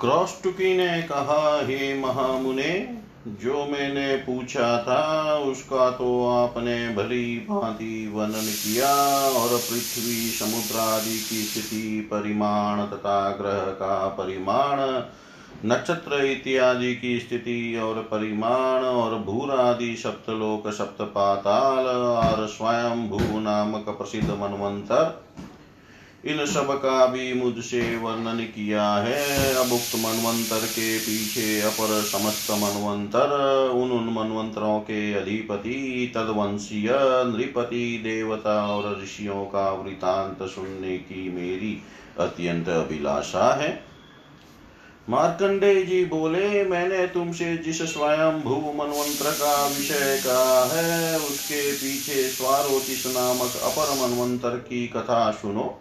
क्रौष्टुकी ने कहा, हे महामुने, जो मैंने पूछा था, उसका तो आपने भली भांति वर्णन किया और पृथ्वी समुद्र आदि की स्थिति, परिमाण तथा ग्रह का परिमाण, नक्षत्र इत्यादि की स्थिति और परिमाण और भूर आदि सप्तलोक सप्त पाताल और स्वयं भू नामक प्रसिद्ध मनवंतर इन सब का भी मुझसे वर्णन किया है। अब उक्त मनवंतर के पीछे अपर समस्त मनवंतर, उन उन मनवंतरों के अधिपति, तदवंशीय नृपति, देवता और ऋषियों का वृतांत सुनने की मेरी अत्यंत अभिलाषा है। मार्कंडे जी बोले, मैंने तुमसे जिस स्वयं भू मनवंत्र का विषय कहा है, उसके पीछे स्वारोचिस नामक अपर मनवंतर की कथा सुनो।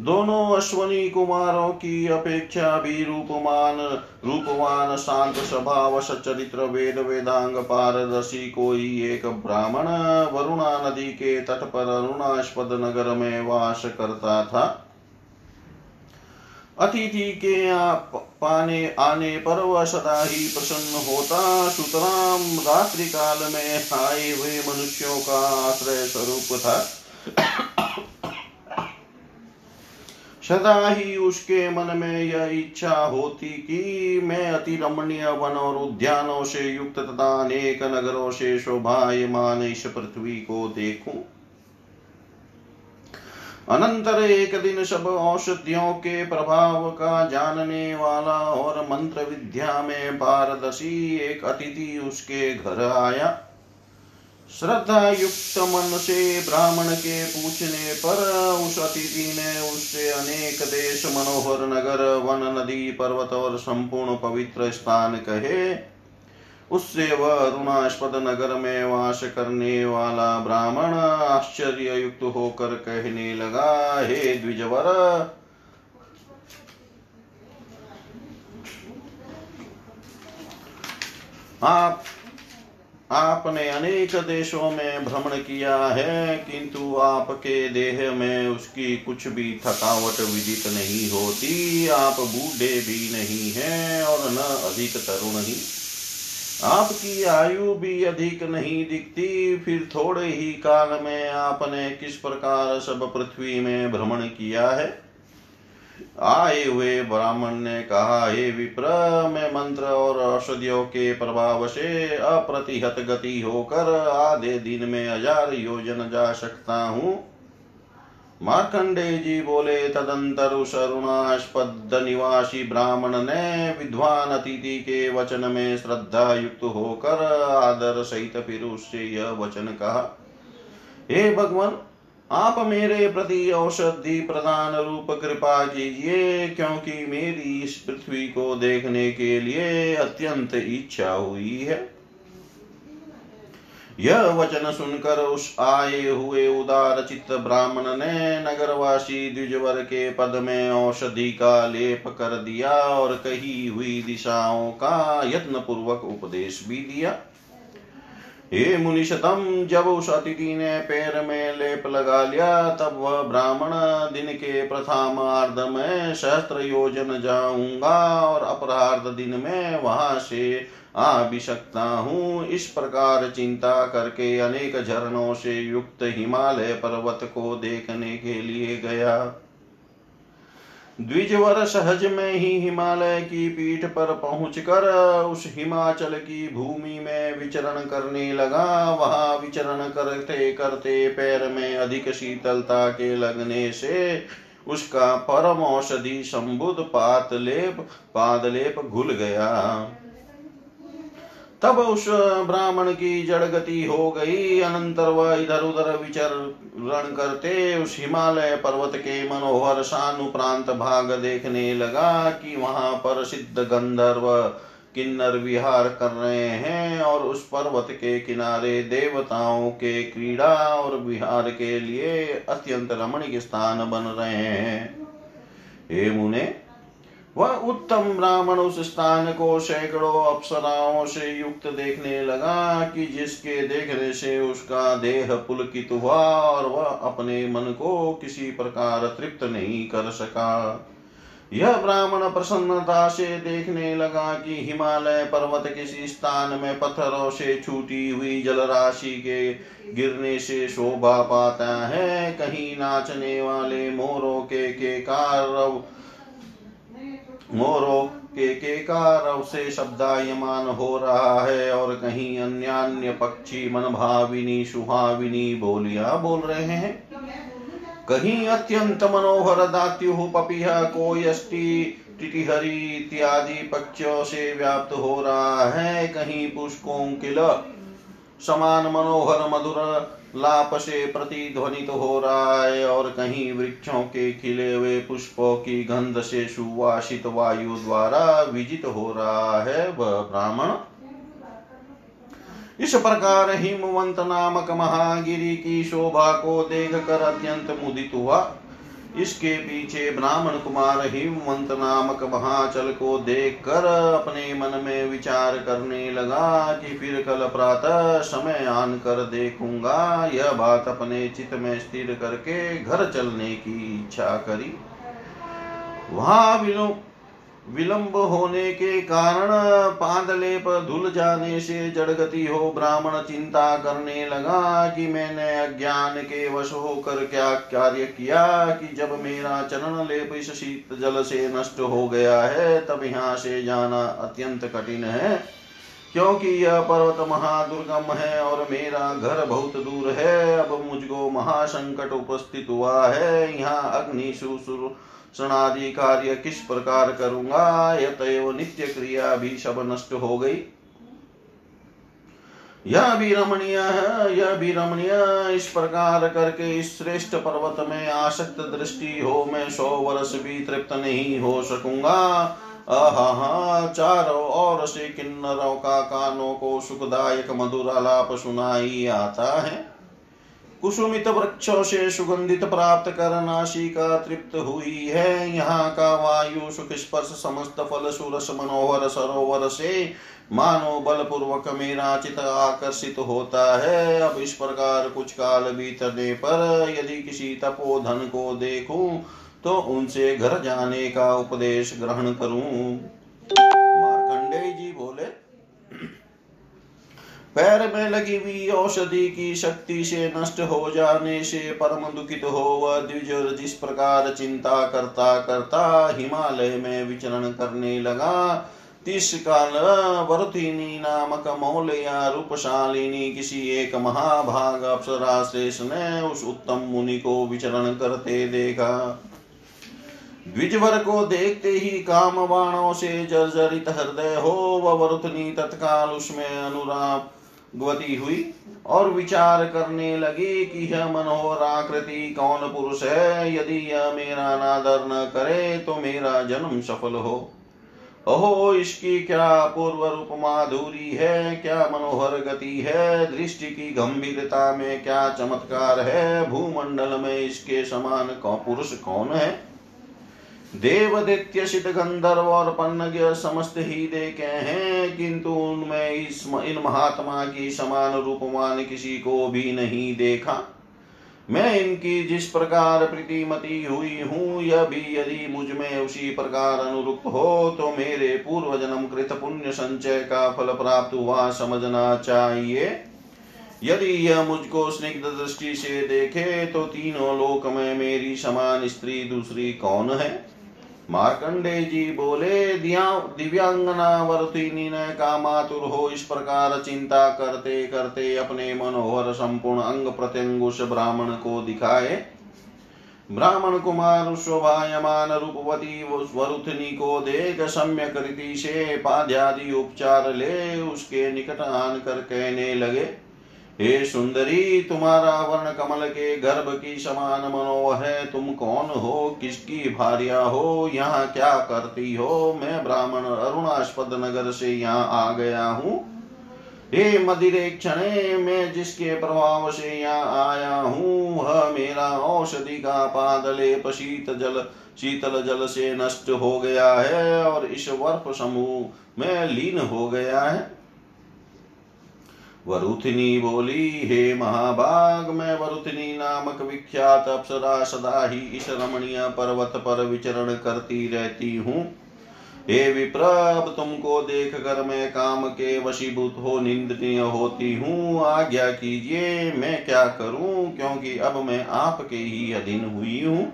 दोनों अश्वनी कुमारों की अपेक्षा भी रूपमान रूपवान शांत स्वभाव सचरित्र वेद, वेदांग पारदर्शी कोई एक ब्राह्मण वरुणा नदी के तट पर अरुणास्पद नगर में वास करता था। अतिथि के आप पाने, आने पर वह सदा ही प्रसन्न होता। सुतराम रात्रि काल में आए हुए मनुष्यों का आश्रय स्वरूप था। सदा ही उसके मन में यह इच्छा होती कि मैं अति रमणीय वन और उद्यानों से युक्त तथा अनेक नगरों से शोभायमान इस पृथ्वी को देखूँ। अनंतर एक दिन सब औषधियों के प्रभाव का जानने वाला और मंत्र विद्या में पारदर्शी एक अतिथि उसके घर आया। श्रद्धा युक्त मन से ब्राह्मण के पूछने पर उस अतिथि ने उससे अनेक देश मनोहर नगर, वन, नदी, पर्वत और संपूर्ण पवित्र स्थान कहे। उससे वह अरुणास्पद नगर में वास करने वाला ब्राह्मण आश्चर्य युक्त होकर कहने लगा, हे द्विजवर, आप आपने अनेक देशों में भ्रमण किया है, किंतु आपके देह में उसकी कुछ भी थकावट विदित नहीं होती। आप बूढ़े भी नहीं हैं और न अधिक तरुण ही। आपकी आयु भी अधिक नहीं दिखती। फिर थोड़े ही काल में आपने किस प्रकार सब पृथ्वी में भ्रमण किया है? आए हुए ब्राह्मण ने कहा, हे विप्र, मैं मंत्र और औषधियों के प्रभाव से अप्रतिहत गति होकर आधे दिन में हज़ार योजन जा सकता हूँ। मार्कंडे जी बोले, तदंतर उस अरुणास्पद निवासी ब्राह्मण ने विद्वान अतिथि के वचन में श्रद्धा युक्त होकर आदर सहित फिर उससे यह वचन कहा, हे भगवान आप मेरे प्रति औषधि प्रदान रूप कृपा कीजिए, क्योंकि मेरी इस पृथ्वी को देखने के लिए अत्यंत इच्छा हुई है। यह वचन सुनकर उस आए हुए उदार चित्त ब्राह्मण ने नगरवासी द्विजवर के पद में औषधि का लेप कर दिया और कही हुई दिशाओं का यत्न पूर्वक उपदेश भी दिया। हे मुनिशतम जब उस अतिथि ने पैर में लेप लगा लिया, तब वह ब्राह्मण दिन के प्रथम अर्ध में सहस्त्र योजन जाऊँगा और अपरार्ध दिन में वहाँ से आ भी सकता हूँ। इस प्रकार चिंता करके अनेक झरनों से युक्त हिमालय पर्वत को देखने के लिए गया। द्विजवर सहज में ही हिमालय की पीठ पर पहुंचकर उस हिमाचल की भूमि में विचरण करने लगा। वहाँ विचरण करते करते पैर में अधिक शीतलता के लगने से उसका परम औषधि संबुद पातलेप पादलेप घुल गया। तब उस ब्राह्मण की जड़ गति हो गई। अनंतर वह इधर उधर विचरण करते उस हिमालय पर्वत के मनोहर शानुप्रांत भाग देखने लगा कि वहाँ पर सिद्ध गंधर्व किन्नर विहार कर रहे हैं और उस पर्वत के किनारे देवताओं के क्रीड़ा और विहार के लिए अत्यंत रमणीय स्थान बन रहे हैं। हे मुने वह उत्तम ब्राह्मण उस स्थान को सैकड़ों अप्सराओं से युक्त देखने लगा कि जिसके देखने से उसका देह पुलकित हुआ और वह अपने मन को किसी प्रकार तृप्त नहीं कर सका। यह ब्राह्मण प्रसन्नता से देखने लगा कि हिमालय पर्वत किसी स्थान में पत्थरों से छूटी हुई जलराशि के गिरने से शोभा पाता है। कहीं नाचने वाले मोरों के के कारव मोरों के के कारव से शब्दायमान हो रहा है और कहीं अन्य पक्षी मन भाविनी सुहाविनी बोलियाँ बोल रहे हैं। कहीं अत्यंत मनोहर दात्यु पपिह कोयष्टि टिटिहरी इत्यादि पक्षों से व्याप्त हो रहा है। कहीं पुष्पों किल समान मनोहर मधुर लाप से प्रतिध्वनित तो हो रहा है और कहीं वृक्षों के खिले हुए पुष्पों की गंध से सुवासित वायु द्वारा विजित हो रहा है वह ब्राह्मण। इस प्रकार हिमवंत नामक महागिरी की शोभा को देख कर अत्यंत मुदित हुआ। इसके पीछे ब्राह्मण कुमार हिमवंत नामक महाचल को देख कर अपने मन में विचार करने लगा कि फिर कल प्रातः समय आन कर देखूँगा। यह बात अपने चित्त में स्थिर करके घर चलने की इच्छा करी। वहाँ विलो विलंब होने के कारण पादलेप धुल जाने से जड़गति हो ब्राह्मण चिंता करने लगा कि मैंने अज्ञान के वश होकर क्या कार्य किया कि जब मेरा चरण लेप इस शीत जल से नष्ट हो गया है, तब यहाँ से जाना अत्यंत कठिन है। क्योंकि यह पर्वत महादुर्गम है और मेरा घर बहुत दूर है। अब मुझको महासंकट उपस्थित हुआ है। यहाँ अग्नि सुसुर सणादि कार्य किस प्रकार करूँगा? यतएव नित्य क्रिया भी सब नष्ट हो गई। यह भी रमणीय है, यह भी रमणीय इस प्रकार करके इस श्रेष्ठ पर्वत में आसक्त दृष्टि हो मैं सौ वर्ष भी तृप्त नहीं हो सकूँगा। आहा चारों ओर से किन्नरों का कानों को सुखदायक मधुर आलाप सुनाई आता है। कुसुमित वृक्षों से सुगंधित प्राप्त कर नाशिका तृप्त हुई है। यहाँ का वायु सुख स्पर्श समस्त फल, सुरस, मनोहर, सरोवर से मानो बल पूर्वक मेरा चित आकर्षित होता है। अब इस प्रकार कुछ काल बीतने पर यदि किसी तपोधन को देखूँ तो उनसे घर जाने का उपदेश ग्रहण करूँ। मार्कंडे जी पैर में लगी हुई औषधि की शक्ति से नष्ट हो जाने से परम दुखित हो वह द्विज जिस प्रकार चिंता करता करता हिमालय में विचरण करने लगा, तीस काल वरुथिनी नामक मौलया रूपशालिनी किसी एक महाभाग अप्सरा शेष ने उस उत्तम मुनि को विचरण करते देखा। द्विजवर को देखते ही काम बाणों से जर्जरित हृदय हो, वह वरुथनी तत्काल उसमें अनुराग गति हुई और विचार करने लगी कि यह मनोहर आकृति कौन पुरुष है? यदि यह मेरा नादर न करे तो मेरा जन्म सफल हो। अहो इसकी क्या पूर्व रूप माधुरी है? क्या मनोहर गति है? दृष्टि की गंभीरता में क्या चमत्कार है? भूमंडल में इसके समान पुरुष कौन है? देव दैत्य सिद्ध गंधर्व और पन्नज्ञ समस्त ही देखे हैं, किंतु उनमें इस इन महात्मा की समान रूपमान किसी को भी नहीं देखा। मैं इनकी जिस प्रकार प्रीतिमती हुई हूँ, यह भी यदि मुझमें उसी प्रकार अनुरूप हो तो मेरे पूर्व जन्म कृत पुण्य संचय का फल प्राप्त हुआ समझना चाहिए। यदि यह मुझको स्निग्ध दृष्टि से देखे तो तीनों लोक में मेरी समान स्त्री दूसरी कौन है? मार्कंडे जी बोले दिव्यांगना वर्तिनी ने कामातुर हो, इस प्रकार चिंता करते करते अपने मनोहर संपूर्ण अंग प्रत्यंग उस ब्राह्मण को दिखाए। ब्राह्मण कुमार शोभायमान रूपवती वरुथनी को देख सम्यक रीति से पाध्यादि उपचार ले, उसके निकट आन कर कहने लगे हे सुंदरी, तुम्हारा वर्ण कमल के गर्भ की समान मनो है। तुम कौन हो? किसकी भार्या हो? यहाँ क्या करती हो? मैं ब्राह्मण अरुणास्पद नगर से यहाँ आ गया हूँ। हे मदिरे क्षण, मैं जिसके प्रभाव से यहाँ आया हूँ, वह मेरा औषधि का पादले शीत जल, शीतल जल से नष्ट हो गया है और इस वर्प समूह में लीन हो गया है। वरुथिनी बोली, हे महाभाग मैं वरुथिनी नामक विख्यात अप्सरा सदा ही इस रमणीय पर्वत पर विचरण करती रहती हूँ। हे विप्र, अब तुमको देख कर मैं काम के वशीभूत हो, निंदनीय होती हूँ। आज्ञा कीजिए, मैं क्या करूँ, क्योंकि अब मैं आपके ही अधीन हुई हूँ।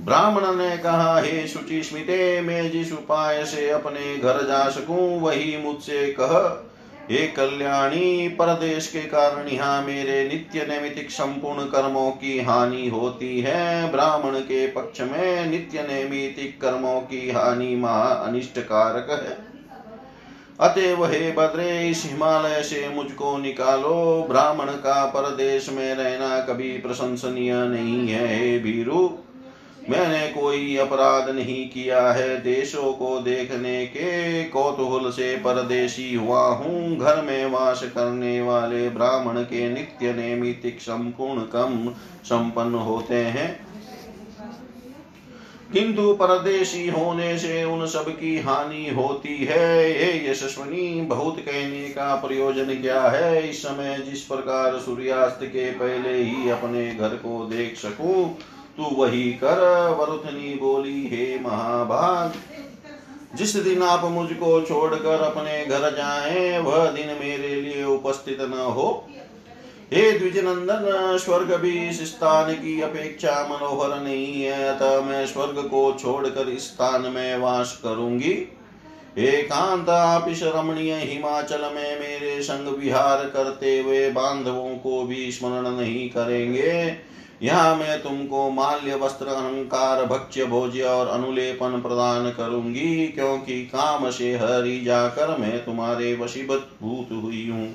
ब्राह्मण ने कहा, हे शुचि स्मिते, मैं जिस उपाय से अपने घर जा सकूँ, वही मुझसे कह। हे कल्याणी, परदेश के कारण यहाँ मेरे नित्य नैमितिक संपूर्ण कर्मों की हानि होती है। ब्राह्मण के पक्ष में नित्य नैमितिक कर्मों की हानि महा अनिष्ट कारक है। अतएव हे बद्रे, इस हिमालय से मुझको निकालो। ब्राह्मण का परदेश में रहना कभी प्रशंसनीय नहीं है, हे भीरु। मैंने कोई अपराध नहीं किया है। देशों को देखने के कौतूहल से परदेशी हुआ हूँ। घर में वास करने वाले ब्राह्मण के नित्य नैमितिक संपूर्ण कम संपन्न होते हैं। किंतु परदेशी होने से उन सब की हानि होती है। ये यशस्वनी, बहुत कहने का प्रयोजन क्या है? इस समय जिस प्रकार सूर्यास्त के पहले ही अपने घर को देख सकूँ तू वही कर वरुथनी बोली, हे महाभाग, जिस दिन आप मुझको छोड़कर अपने घर जाएँ, वह दिन मेरे लिए उपस्थित न हो। हे द्विजनंदन, स्वर्ग भी इस स्थान की अपेक्षा मनोहर नहीं है, अतः मैं स्वर्ग को छोड़कर इस स्थान में वास करूँगी। एकांत आप इस रमणीय हिमाचल में मेरे संग विहार करते हुए बांधवों को भी स्मरण नहीं करेंगे। यहाँ मैं तुमको माल्य, वस्त्र अलंकार भक्ष्य, भोज्य और अनुलेपन प्रदान करूँगी, क्योंकि काम से हरी जाकर मैं तुम्हारे वशीभूत हुई हूँ।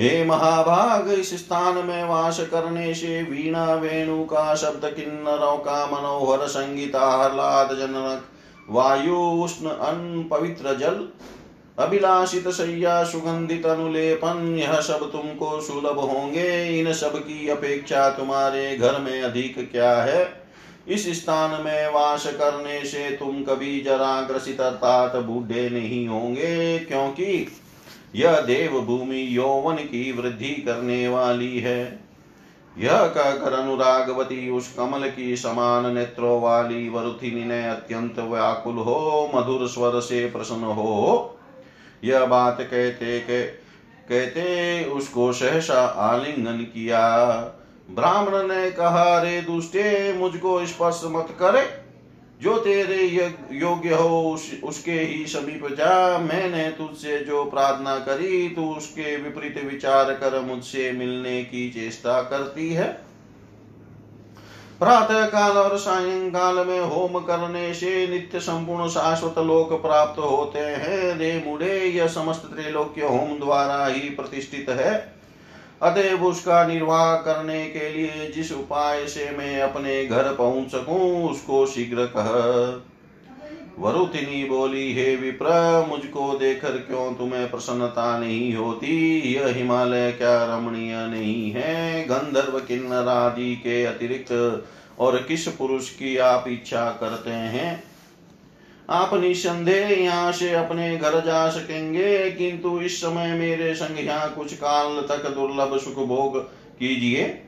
हे महाभाग, इस स्थान में वास करने से वीणा, वेणु का शब्द, किन्नरों का मनोहर संगीत आह्लाद जनक वायु, उष्ण, अन्न, पवित्र जल अभिलाषित सैया सुगंधित अनुलेपन यह सब तुमको सुलभ होंगे। इन सब की अपेक्षा तुम्हारे घर में अधिक क्या है? इस स्थान में वास करने से तुम कभी जरा ग्रसित तात बूढ़े नहीं होंगे, क्योंकि यह देव भूमि यौवन की वृद्धि करने वाली है। यह कहकर अनुरागवती उस कमल की समान नेत्रों वाली वरुथिनी ने अत्यंत व्याकुल हो, मधुर स्वर से प्रसन्न हो यह बात कहते के कहते उसको सहसा आलिंगन किया। ब्राह्मण ने कहा रे दुष्टे मुझको स्पर्श मत करे। जो तेरे योग्य हो उस, उसके ही समीप जा। मैंने तुझसे जो प्रार्थना करी तू उसके विपरीत विचार कर मुझसे मिलने की चेष्टा करती है। प्रातः काल और सायंकाल में होम करने से नित्य संपूर्ण शाश्वत लोक प्राप्त होते हैं। रे मुड़े, यह समस्त त्रिलोक्य होम द्वारा ही प्रतिष्ठित है। अतएव उसका निर्वाह करने के लिए जिस उपाय से मैं अपने घर पहुँच सकूँ, उसको शीघ्र कह। वरुतिनी बोली, हे विप्र, मुझको देखकर क्यों तुम्हें प्रसन्नता नहीं होती? यह हिमालय क्या रमणीय नहीं है? गंधर्व किन्नर आदि के अतिरिक्त और किस पुरुष की आप इच्छा करते हैं? आप निसंदेह यहाँ से अपने घर जा सकेंगे, किंतु इस समय मेरे संग यहाँ कुछ काल तक दुर्लभ सुख भोग कीजिए।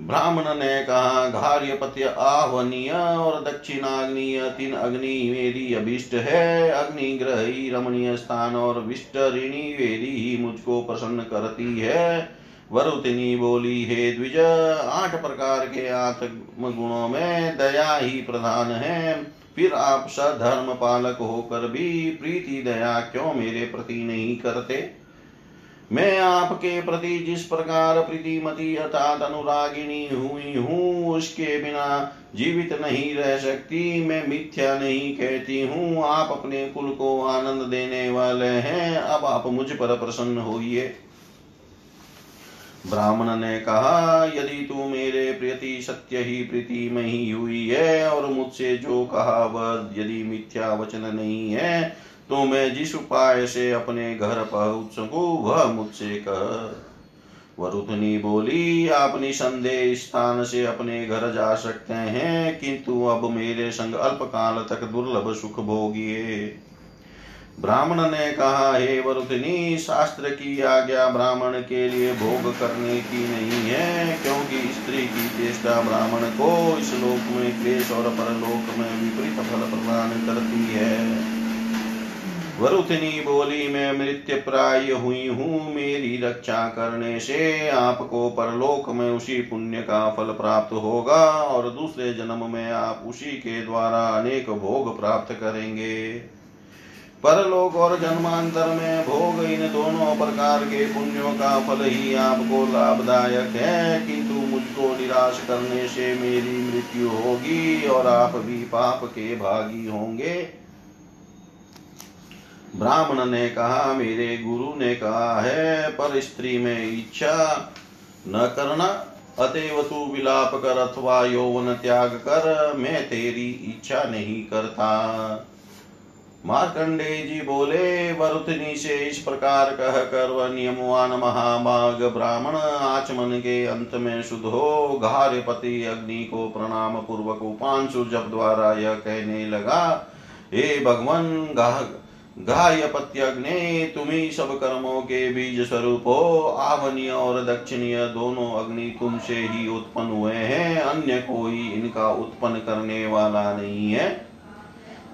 ब्राह्मण ने कहा, घार्यपत्य आहवनीय और दक्षिणाग्निय तीन अग्नि मेरी अभिष्ट है। अग्नि ग्रह ही रमणीय स्थान और विष्ट ऋणी वेदी ही मुझको प्रसन्न करती है। वरुतिनी बोली, हे द्विज, आठ प्रकार के आत्म गुणों में दया ही प्रधान है। फिर आप सधर्म पालक होकर भी प्रीति दया क्यों मेरे प्रति नहीं करते? मैं आपके प्रति जिस प्रकार प्रीतिमती अर्थात अनुरागिणी हुई हूँ, उसके बिना जीवित नहीं रह सकती, मैं मिथ्या नहीं कहती हूँ। आप अपने कुल को आनंद देने वाले हैं। अब आप मुझ पर प्रसन्न होइए। ब्राह्मण ने कहा, यदि तू मेरे प्रति सत्य ही प्रीति में ही हुई है, और मुझसे जो कहा, वह यदि मिथ्या वचन नहीं है तो मैं जिस उपाय से अपने घर पहुँच सकू, वह मुझसे कह। वरुधनी बोली, आप निसंदेह स्थान से अपने घर जा सकते हैं, किंतु अब मेरे संग अल्प काल तक दुर्लभ सुख भोगिए। ब्राह्मण ने कहा, हे वरुथिनी शास्त्र की आज्ञा ब्राह्मण के लिए भोग करने की नहीं है, क्योंकि स्त्री की चेष्टा ब्राह्मण को इस लोक में, क्लेश और परलोक में विपरीत फल प्रदान करती है। वरुथिनी बोली, मैं मृत्य प्राय हुई हूँ, मेरी रक्षा करने से आपको परलोक में उसी पुण्य का फल प्राप्त होगा और दूसरे जन्म में आप उसी के द्वारा अनेक भोग प्राप्त करेंगे। परलोक और जन्मांतर में भोग इन दोनों प्रकार के पुण्यों का फल ही आपको लाभदायक है, किंतु मुझको निराश करने से मेरी मृत्यु होगी और आप भी पाप के भागी होंगे। ब्राह्मण ने कहा, मेरे गुरु ने कहा है, पर स्त्री में इच्छा न करना, अतएव तू विलाप कर अथवा यौवन त्याग कर, मैं तेरी इच्छा नहीं करता। मार्कंडे जी बोले वरुथनी से इस प्रकार कह कर वह नियमवान महाभाग ब्राह्मण आचमन के अंत में शुद्ध हो, घार्यपति अग्नि को प्रणाम पूर्वक उपांशु जप द्वारा यह कहने लगा, हे भगवान गायपत्यग्ने तुम्ही सब कर्मों के बीज स्वरूप हो आवनीय और दक्षिणीय दोनों अग्नि तुमसे ही उत्पन्न हुए हैं, अन्य कोई इनका उत्पन्न करने वाला नहीं है।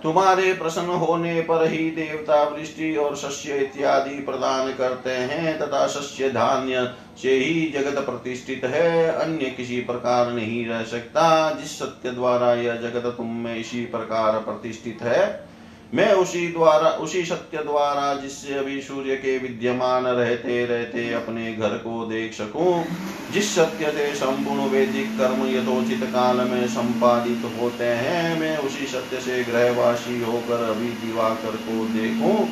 तुम्हारे प्रसन्न होने पर ही देवता वृष्टि और शस्य इत्यादि प्रदान करते हैं, तथा शस्य धान्य से ही जगत प्रतिष्ठित है, अन्य किसी प्रकार नहीं रह सकता, जिस सत्य द्वारा यह जगत तुम में इसी प्रकार प्रतिष्ठित है। मैं उसी द्वारा, उसी सत्य द्वारा जिससे अभी सूर्य के विद्यमान रहते रहते अपने घर को देख सकूँ, जिस सत्य से संपूर्ण वैदिक कर्म यथोचित काल में संपादित होते हैं, मैं उसी सत्य से ग्रहवासी होकर अभी दिवाकर को देखूँ।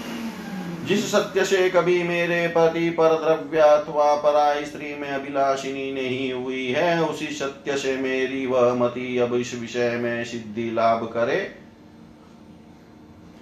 जिस सत्य से कभी मेरे पति पर द्रव्य अथवा पराई स्त्री में अभिलाषिनी नहीं हुई है, उसी सत्य से मेरी वह मति अब इस विषय में सिद्धि लाभ करे।